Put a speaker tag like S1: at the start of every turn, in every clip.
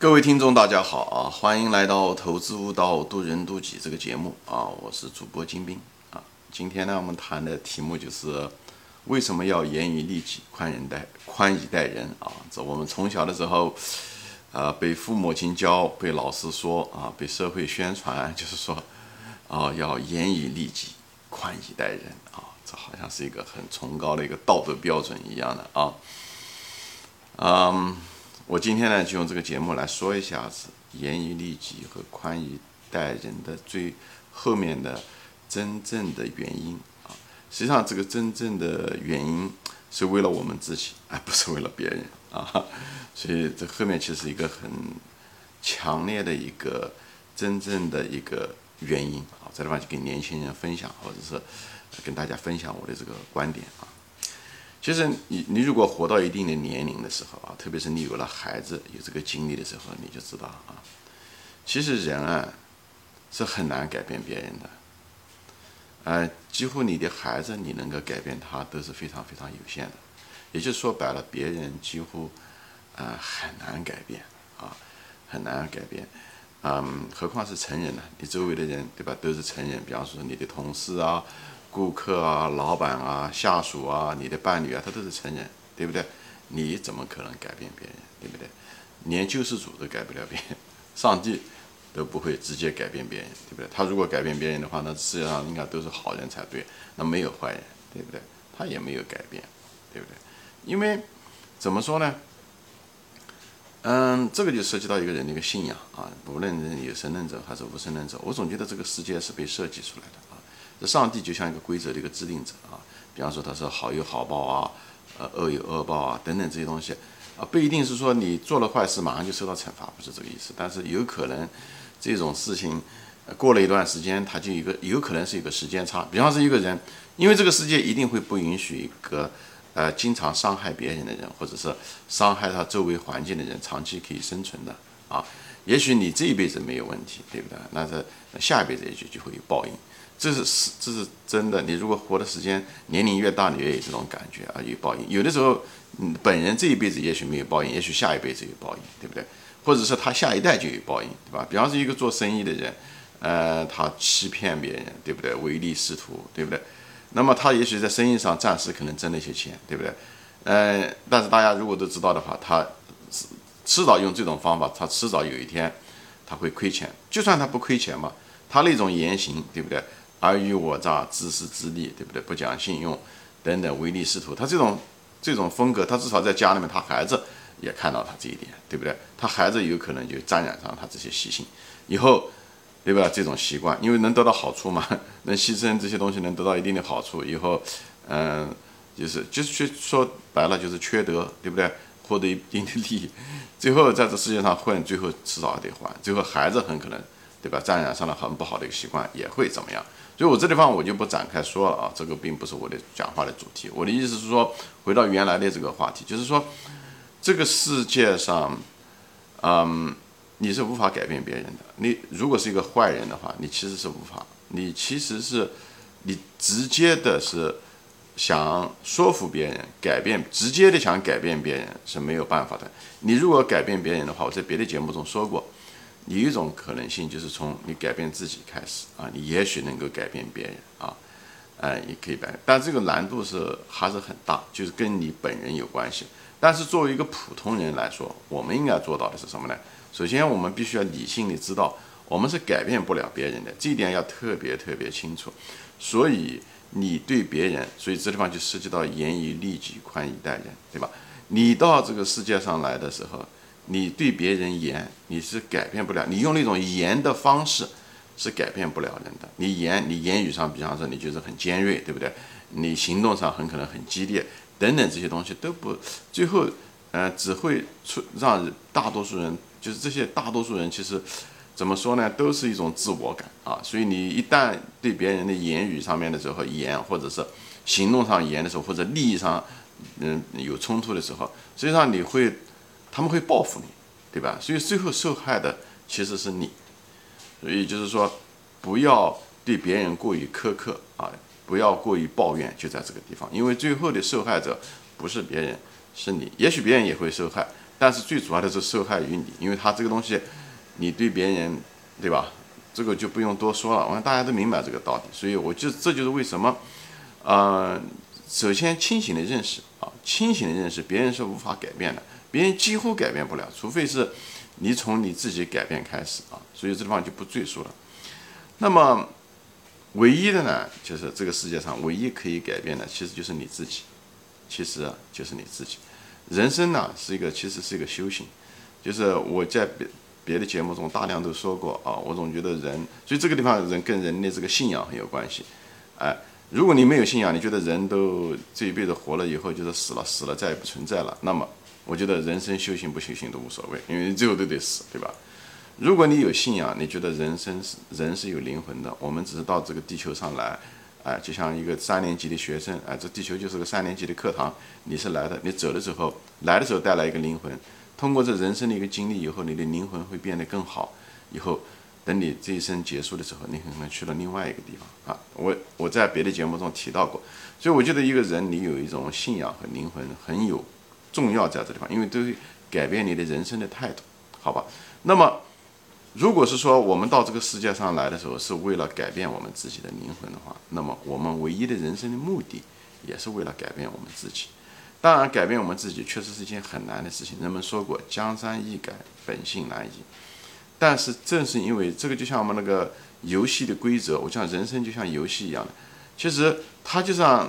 S1: 各位听众，大家好啊！欢迎来到《投资悟道，渡人渡己》这个节目啊！我是主播金兵啊。今天呢，我们谈的题目就是为什么要严于律己，宽人待宽以待人啊？这我们从小的时候啊，被父母亲教，被老师说啊，被社会宣传，就是说啊，要严以律己，宽以待人啊。这好像是一个很崇高的一个道德标准一样的啊。嗯。我今天呢，就用这个节目来说一下子严于律己和宽以待人的最后面的真正的原因啊。实际上，这个真正的原因是为了我们自己，而不是为了别人啊。所以，这后面其实一个很强烈的一个真正的一个原因啊。在这地方就跟年轻人分享，或者是跟大家分享我的这个观点啊。其实你你如果活到一定的年龄的时候啊，特别是你有了孩子有这个经历的时候，你就知道啊，其实人啊是很难改变别人的，呃，几乎你的孩子你能够改变他都是非常非常有限的，也就说白了，别人几乎啊很难改变啊，很难改变，嗯，何况是成人呢？你周围的人对吧，都是成人，比方说你的同事啊。顾客啊，老板啊，下属啊，你的伴侣啊，他都是成人，对不对？你怎么可能改变别人，对不对？连救世主都改不了别人，上帝都不会直接改变别人，对不对？他如果改变别人的话，那世界上应该都是好人才对，那没有坏人，对不对？他也没有改变，对不对？因为怎么说呢？嗯，这个就涉及到一个人的一个信仰啊，无论有神论者还是无神论者，我总觉得这个世界是被设计出来的啊。这上帝就像一个规则的一个制定者啊，比方说他说好有好报啊，呃恶有恶报啊等等这些东西啊，不一定是说你做了坏事马上就受到惩罚，不是这个意思。但是有可能这种事情过了一段时间，他就一个有可能是一个时间差。比方说一个人，因为这个世界一定会不允许一个呃经常伤害别人的人，或者是伤害他周围环境的人长期可以生存的啊。也许你这一辈子没有问题，对不对？那是下一辈子也许就会有报应。这是是这是真的。你如果活的时间年龄越大，你越有这种感觉啊，有报应。有的时候，嗯，本人这一辈子也许没有报应，也许下一辈子有报应，对不对？或者是他下一代就有报应，对吧？比方说一个做生意的人，呃，他欺骗别人，对不对？唯利是图，对不对？那么他也许在生意上暂时可能挣了一些钱，对不对？呃，但是大家如果都知道的话，他迟早用这种方法，他迟早有一天他会亏钱。就算他不亏钱嘛，他那种言行，对不对？尔虞我诈、自私自利，对不对？不讲信用，等等，唯利是图。他这种这种风格，他至少在家里面，他孩子也看到他这一点，对不对？他孩子有可能就沾染上他这些习性，以后，对吧？这种习惯，因为能得到好处嘛，能牺牲这些东西，能得到一定的好处，以后，嗯，就是就是说白了就是缺德，对不对？获得一定的利益，最后在这世界上混，最后迟早得还，最后孩子很可能，对吧？沾染上了很不好的一个习惯，也会怎么样？所以我这地方我就不展开说了啊，这个并不是我的讲话的主题。我的意思是说，回到原来的这个话题，就是说，这个世界上，嗯，你是无法改变别人的。你如果是一个坏人的话，你其实是无法，你其实是，你直接的是想说服别人改变，直接的想改变别人是没有办法的。你如果改变别人的话，我在别的节目中说过。有一种可能性，就是从你改变自己开始啊，你也许能够改变别人啊，呃，也可以改，但这个难度是还是很大，就是跟你本人有关系。但是作为一个普通人来说，我们应该做到的是什么呢？首先，我们必须要理性的知道，我们是改变不了别人的，这一点要特别特别清楚。所以，你对别人，所以这地方就涉及到严以律己，宽以待人，对吧？你到这个世界上来的时候。你对别人严，你是改变不了。你用那种严的方式，是改变不了人的。你严，你言语上，比方说，你就是很尖锐，对不对？你行动上很可能很激烈，等等这些东西都不，最后，呃，只会出让大多数人，就是这些大多数人，其实怎么说呢，都是一种自我感啊。所以你一旦对别人的言语上面的时候严，或者是行动上严的时候，或者利益上，嗯，有冲突的时候，实际上你会。他们会报复你，对吧？所以最后受害的其实是你，所以就是说，不要对别人过于苛刻啊，不要过于抱怨，就在这个地方，因为最后的受害者不是别人，是你。也许别人也会受害，但是最主要的是受害于你，因为他这个东西，你对别人，对吧？这个就不用多说了，我想大家都明白这个道理。所以我就这就是为什么，呃，首先清醒的认识啊，清醒的认识，别人是无法改变的，别人几乎改变不了，除非是你从你自己改变开始啊。所以这地方就不赘述了。那么，唯一的呢，就是这个世界上唯一可以改变的，其实就是你自己，其实就是你自己。人生呢是一个，其实是一个修行，就是我在别别的节目中大量都说过啊，我总觉得人，所以这个地方人跟人的这个信仰很有关系，哎，如果你没有信仰，你觉得人都这一辈子活了以后就是死了，死了再也不存在了，那么我觉得人生修行不修行都无所谓，因为最后都得死，对吧？如果你有信仰，你觉得人生是人是有灵魂的，我们只是到这个地球上来。哎，就像一个三年级的学生，哎，这地球就是个三年级的课堂，你是来的，你走的时候，来的时候带来一个灵魂，通过这人生的一个经历以后，你的灵魂会变得更好，以后等你这一生结束的时候，你可能去了另外一个地方啊。我我在别的节目中提到过，所以我觉得一个人你有一种信仰和灵魂很有重要在这地方，因为都会改变你的人生的态度，好吧？那么。如果是说我们到这个世界上来的时候是为了改变我们自己的灵魂的话，那么我们唯一的人生的目的也是为了改变我们自己。当然，改变我们自己确实是一件很难的事情。人们说过“江山易改，本性难移”，但是正是因为这个，就像我们那个游戏的规则，我像人生就像游戏一样的，其实它就像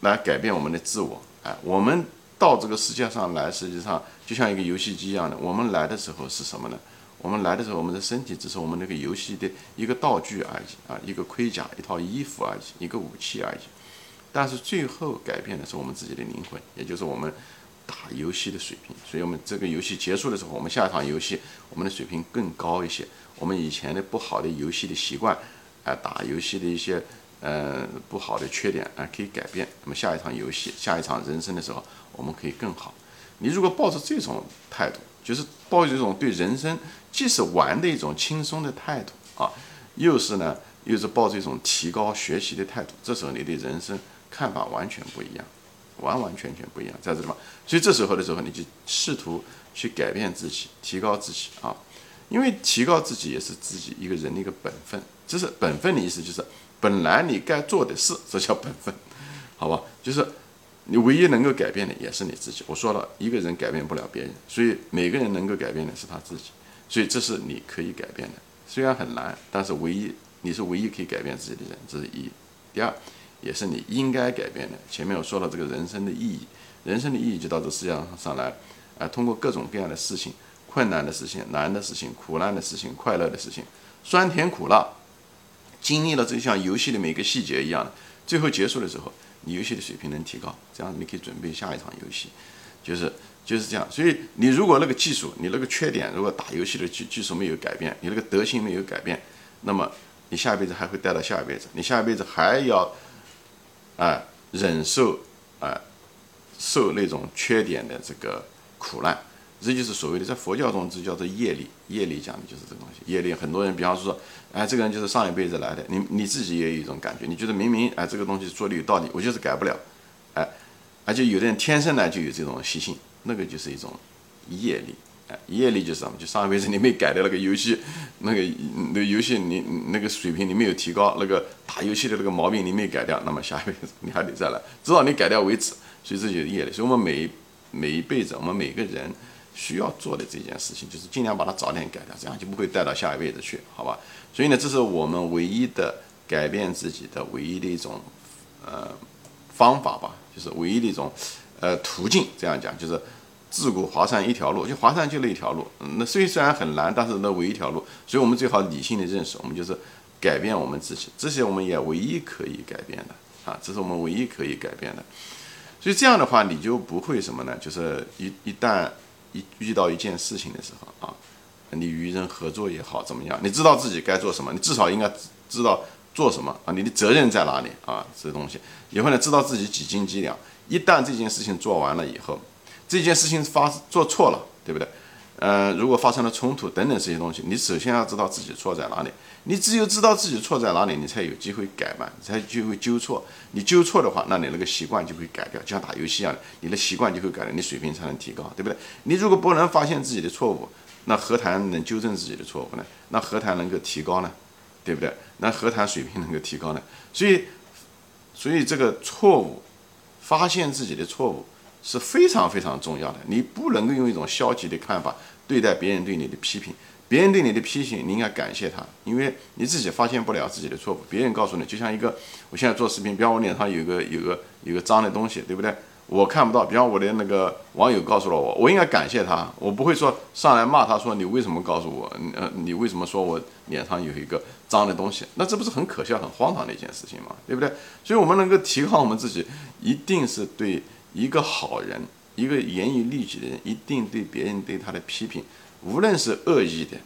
S1: 来改变我们的自我。哎，我们到这个世界上来，实际上就像一个游戏机一样的。我们来的时候是什么呢？我们来的时候，我们的身体只是我们那个游戏的一个道具而已啊，一个盔甲、一套衣服而已，一个武器而已。但是最后改变的是我们自己的灵魂，也就是我们打游戏的水平。所以，我们这个游戏结束的时候，我们下一场游戏，我们的水平更高一些。我们以前的不好的游戏的习惯，啊，打游戏的一些呃不好的缺点啊，可以改变。那么下一场游戏、下一场人生的时候，我们可以更好。你如果抱着这种态度，就是抱着一种对人生。既是玩的一种轻松的态度啊，又是呢，又是抱着一种提高学习的态度。这时候你对人生看法完全不一样，完完全全不一样，在这地方。所以这时候的时候，你就试图去改变自己，提高自己啊，因为提高自己也是自己一个人的一个本分。这是本分的意思，就是本来你该做的事，这叫本分，好吧？就是你唯一能够改变的也是你自己。我说了一个人改变不了别人，所以每个人能够改变的是他自己。所以这是你可以改变的，虽然很难，但是唯一你是唯一可以改变自己的人，这是一。第二，也是你应该改变的。前面我说了这个人生的意义，人生的意义就到这世界上上来，啊，通过各种各样的事情，困难的事情、难的事情、苦难的事情、快乐的事情，酸甜苦辣，经历了这像游戏的每个细节一样，最后结束的时候，你游戏的水平能提高，这样你可以准备下一场游戏，就是。就是这样，所以你如果那个技术，你那个缺点，如果打游戏的技技术没有改变，你那个德行没有改变，那么你下一辈子还会带到下一辈子，你下一辈子还要啊忍受啊受那种缺点的这个苦难，这就是所谓的在佛教中这叫做业力，业力讲的就是这个东西。业力很多人，比方说，哎，这个人就是上一辈子来的，你你自己也有一种感觉，你觉得明明哎这个东西做的有道理，我就是改不了，哎，而且有的人天生呢就有这种习性。那个就是一种业力，哎，业力就是什么？就上一辈子你没改掉那个游戏，那个那游戏你那个水平你没有提高，那个打游戏的那个毛病你没改掉，那么下一辈子你还得再来，直到你改掉为止。所以这就是业力。所以我们每每一辈子，我们每个人需要做的这件事情，就是尽量把它早点改掉，这样就不会带到下一辈子去，好吧？所以呢，这是我们唯一的改变自己的唯一的一种呃方法吧，就是唯一的一种。呃，途径这样讲就是自古华山一条路，就华山就那一条路。那虽虽然很难，但是那唯一一条路，所以我们最好理性的认识，我们就是改变我们自己，这些我们也唯一可以改变的啊，这是我们唯一可以改变的。所以这样的话，你就不会什么呢？就是一一旦一遇到一件事情的时候啊，你与人合作也好，怎么样？你知道自己该做什么，你至少应该知道做什么啊，你的责任在哪里啊？这东西以后呢，知道自己几斤几两。一旦这件事情做完了以后，这件事情发做错了，对不对？呃，如果发生了冲突等等这些东西，你首先要知道自己错在哪里。你只有知道自己错在哪里，你才有机会改嘛，才就会纠错。你纠错的话，那你那个习惯就会改掉，就像打游戏一样的，你的习惯就会改掉，你水平才能提高，对不对？你如果不能发现自己的错误，那何谈能纠正自己的错误呢？那何谈能够提高呢？对不对？那何谈水平能够提高呢？所以，所以这个错误，发现自己的错误是非常非常重要的。你不能够用一种消极的看法对待别人对你的批评。别人对你的批评，你应该感谢他，因为你自己发现不了自己的错误。别人告诉你，就像一个，我现在做视频，比方我脸上有个有个有个脏的东西，对不对？我看不到。比方我的那个网友告诉了我，我应该感谢他，我不会说上来骂他，说你为什么告诉我？呃，你为什么说我脸上有一个脏的东西？那这不是很可笑、很荒唐的一件事情吗？对不对？所以，我们能够提高我们自己，一定是对一个好人，一个严于律己的人，一定对别人对他的批评。无论是恶意的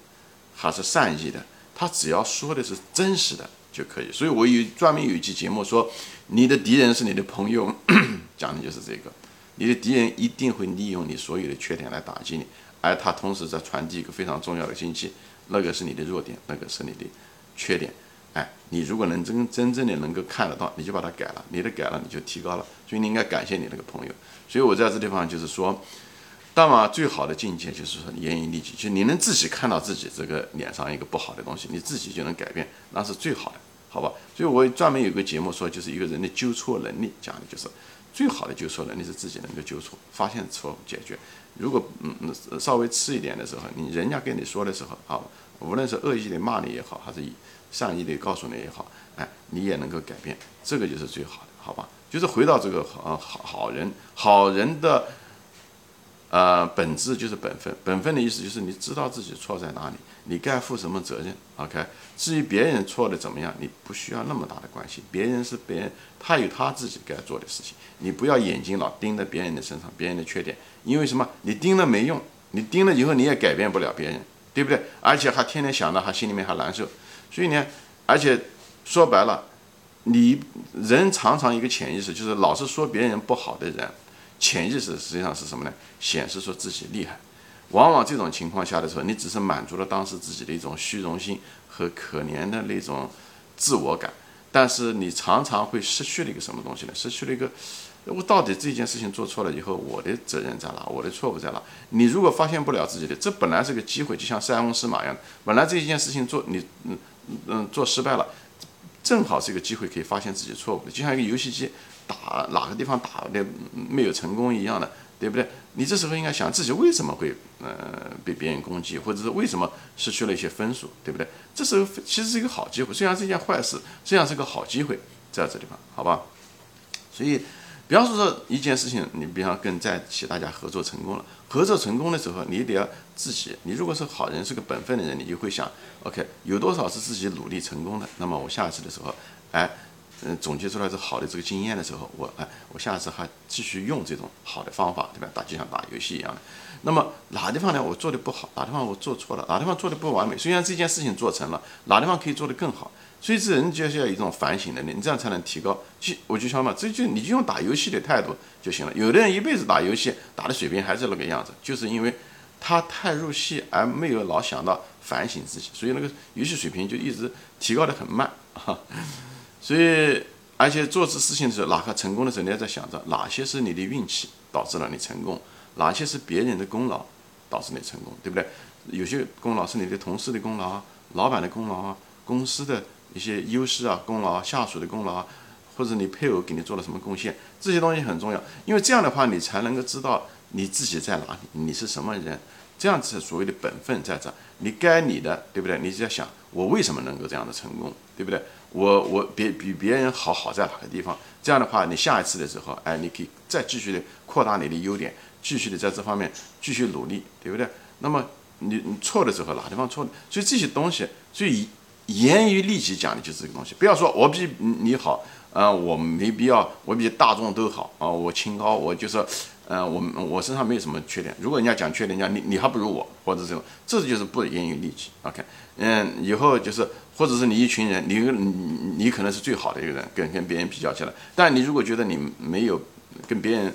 S1: 还是善意的，他只要说的是真实的就可以。所以我有专门有一期节目说，你的敌人是你的朋友，讲的就是这个。你的敌人一定会利用你所有的缺点来打击你，而他同时在传递一个非常重要的信息，那个是你的弱点，那个是你的缺点。哎，你如果能真真正的能够看得到，你就把它改了，你的改了你就提高了。所以你应该感谢你那个朋友。所以我在这地方就是说。那么最好的境界就是说严于律己，就你能自己看到自己这个脸上一个不好的东西，你自己就能改变，那是最好的，好吧？所以我专门有个节目说，就是一个人的纠错能力，讲的就是最好的纠错能力是自己能够纠错，发现错，解决。如果嗯嗯稍微次一点的时候，你人家跟你说的时候啊，无论是恶意的骂你也好，还是善意的告诉你也好，哎，你也能够改变，这个就是最好的，好吧？就是回到这个好好好人，好人的。呃，本质就是本分。本分的意思就是你知道自己错在哪里，你该负什么责任。OK，至于别人错的怎么样，你不需要那么大的关系。别人是别人，他有他自己该做的事情。你不要眼睛老盯在别人的身上，别人的缺点，因为什么？你盯了没用，你盯了以后你也改变不了别人，对不对？而且还天天想到，还心里面还难受。所以呢，而且说白了，你人常常一个潜意识就是老是说别人不好的人。潜意识实际上是什么呢？显示出自己厉害。往往这种情况下的时候，你只是满足了当时自己的一种虚荣心和可怜的那种自我感，但是你常常会失去了一个什么东西呢？失去了一个，我到底这件事情做错了以后，我的责任在哪？我的错误在哪？你如果发现不了自己的，这本来是个机会，就像塞翁失马一样，本来这一件事情做你嗯嗯做失败了，正好是一个机会可以发现自己错误的，就像一个游戏机。打哪个地方打的没有成功一样的，对不对？你这时候应该想自己为什么会呃被别人攻击，或者是为什么失去了一些分数，对不对？这时候其实是一个好机会，虽然是一件坏事，实际上是个好机会在这地方，好吧？所以，比方说说一件事情，你比方跟在一起大家合作成功了，合作成功的时候，你得要自己，你如果是好人，是个本分的人，你就会想，OK，有多少是自己努力成功的？那么我下次的时候，哎。嗯，总结出来是好的这个经验的时候，我哎，我下次还继续用这种好的方法，对吧？打就像打游戏一样的。那么哪地方呢？我做的不好，哪地方我做错了，哪地方做的不完美？虽然这件事情做成了，哪地方可以做得更好？所以这人就是要有一种反省能力，你这样才能提高。就我就想嘛，这就你就用打游戏的态度就行了。有的人一辈子打游戏，打的水平还是那个样子，就是因为他太入戏，而没有老想到反省自己，所以那个游戏水平就一直提高的很慢哈。所以，而且做这事情的时候，哪怕成功的时候，你要在想着哪些是你的运气导致了你成功，哪些是别人的功劳导致你成功，对不对？有些功劳是你的同事的功劳啊，老板的功劳啊，公司的一些优势啊，功劳，下属的功劳啊，或者你配偶给你做了什么贡献，这些东西很重要，因为这样的话，你才能够知道你自己在哪里，你是什么人，这样子所谓的本分在这，你该你的，对不对？你就要想我为什么能够这样的成功，对不对？我我别比别人好好在哪个地方？这样的话，你下一次的时候，哎，你可以再继续的扩大你的优点，继续的在这方面继续努力，对不对？那么你你错的时候哪地方错？所以这些东西，所以严于律己讲的就是这个东西。不要说我比你好，啊，我没必要，我比大众都好啊，我清高，我就说。嗯，我我身上没有什么缺点。如果人家讲缺点，讲你你还不如我，或者这种，这就是不严于律己。OK，嗯，以后就是，或者是你一群人，你你可能是最好的一个人，跟跟别人比较起来。但你如果觉得你没有跟别人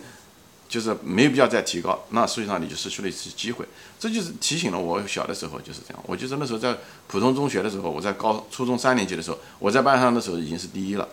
S1: 就是没有必要再提高，那实际上你就失去了一次机会。这就是提醒了我小的时候就是这样。我就是那时候在普通中学的时候，我在高初中三年级的时候，我在班上的时候已经是第一了。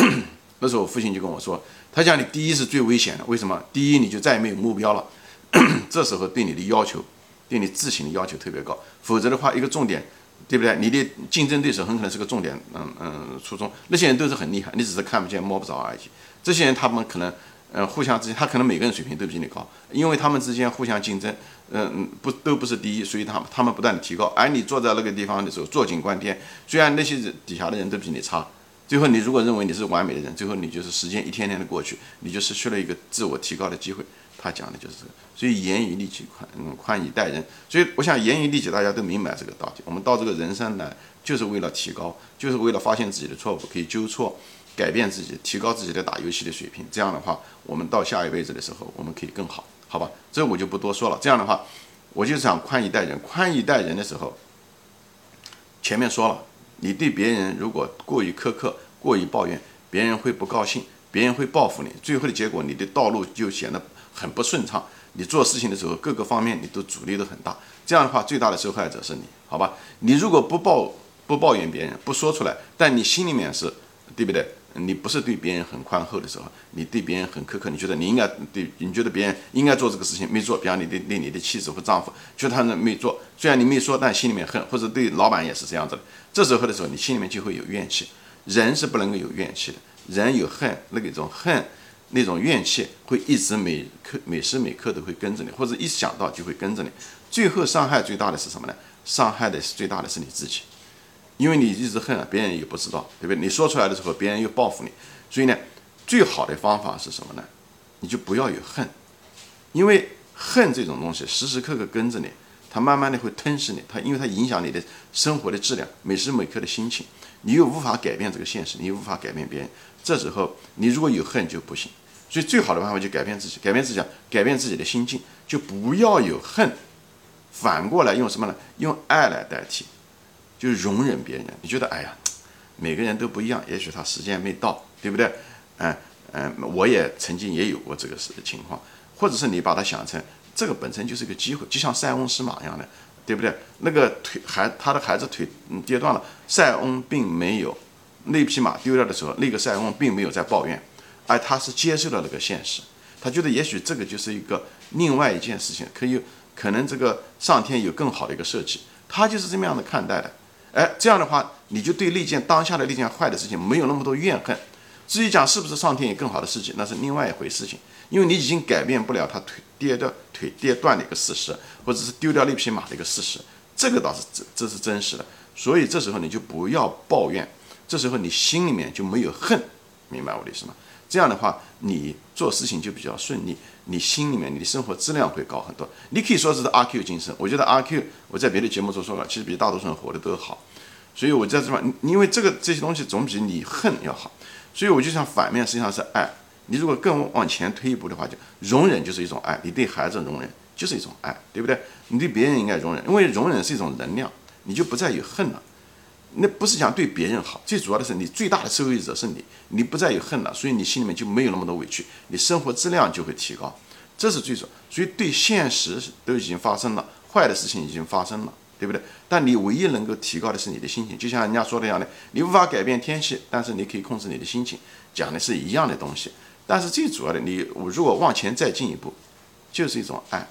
S1: 那时候我父亲就跟我说，他讲你第一是最危险的，为什么？第一你就再也没有目标了，这时候对你的要求，对你自省的要求特别高。否则的话，一个重点。对不对？你的竞争对手很可能是个重点，嗯嗯，初中那些人都是很厉害，你只是看不见摸不着而已。这些人他们可能，呃，互相之间，他可能每个人水平都比你高，因为他们之间互相竞争，嗯嗯，不都不是第一，所以他他们不断的提高。而你坐在那个地方的时候，坐井观天，虽然那些人底下的人都比你差，最后你如果认为你是完美的人，最后你就是时间一天天的过去，你就失去了一个自我提高的机会。他讲的就是这个，所以严于律己，宽嗯宽以待人。所以我想严于律己，大家都明白这个道理。我们到这个人生来，就是为了提高，就是为了发现自己的错误，可以纠错，改变自己，提高自己的打游戏的水平。这样的话，我们到下一辈子的时候，我们可以更好，好吧？这我就不多说了。这样的话，我就想宽以待人。宽以待人的时候，前面说了，你对别人如果过于苛刻、过于抱怨，别人会不高兴，别人会报复你，最后的结果，你的道路就显得。很不顺畅，你做事情的时候各个方面你都阻力都很大，这样的话最大的受害者是你，好吧？你如果不抱不抱怨别人，不说出来，但你心里面是，对不对？你不是对别人很宽厚的时候，你对别人很苛刻，你觉得你应该对，你觉得别人应该做这个事情没做，比方你对对你的妻子或丈夫，觉得他没做，虽然你没说，但心里面恨，或者对老板也是这样子的，这时候的时候你心里面就会有怨气，人是不能够有怨气的，人有恨，那个一种恨。那种怨气会一直每刻每时每刻都会跟着你，或者一想到就会跟着你，最后伤害最大的是什么呢？伤害的是最大的是你自己，因为你一直恨啊，别人也不知道，对不对？你说出来的时候，别人又报复你，所以呢，最好的方法是什么呢？你就不要有恨，因为恨这种东西时时刻刻跟着你，它慢慢的会吞噬你，它因为它影响你的生活的质量，每时每刻的心情，你又无法改变这个现实，你又无法改变别人。这时候你如果有恨就不行，所以最好的办法就改变自己，改变自己，改变自己的心境，就不要有恨，反过来用什么呢？用爱来代替，就容忍别人。你觉得，哎呀，每个人都不一样，也许他时间没到，对不对？嗯嗯，我也曾经也有过这个事情况，或者是你把它想成这个本身就是个机会，就像塞翁失马一样的，对不对？那个腿孩他的孩子腿跌断了，塞翁并没有。那匹马丢掉的时候，那个塞翁并没有在抱怨，而他是接受了那个现实。他觉得也许这个就是一个另外一件事情，可以可能这个上天有更好的一个设计，他就是这么样的看待的。哎，这样的话，你就对那件当下的那件坏的事情没有那么多怨恨。至于讲是不是上天有更好的事情，那是另外一回事情，因为你已经改变不了他腿跌掉腿跌断的一个事实，或者是丢掉那匹马的一个事实，这个倒是这这是真实的。所以这时候你就不要抱怨。这时候你心里面就没有恨，明白我的意思吗？这样的话，你做事情就比较顺利，你心里面你的生活质量会高很多。你可以说是阿 Q 精神，我觉得阿 Q 我在别的节目中说了，其实比大多数人活得都好。所以我在这方，因为这个这些东西总比你恨要好。所以我就想反面实际上是爱。你如果更往前推一步的话，就容忍就是一种爱。你对孩子容忍就是一种爱，对不对？你对别人应该容忍，因为容忍是一种能量，你就不再有恨了。那不是讲对别人好，最主要的是你最大的受益者是你，你不再有恨了，所以你心里面就没有那么多委屈，你生活质量就会提高，这是最主要。所以对现实都已经发生了，坏的事情已经发生了，对不对？但你唯一能够提高的是你的心情，就像人家说的一样的，你无法改变天气，但是你可以控制你的心情，讲的是一样的东西。但是最主要的，你如果往前再进一步，就是一种爱。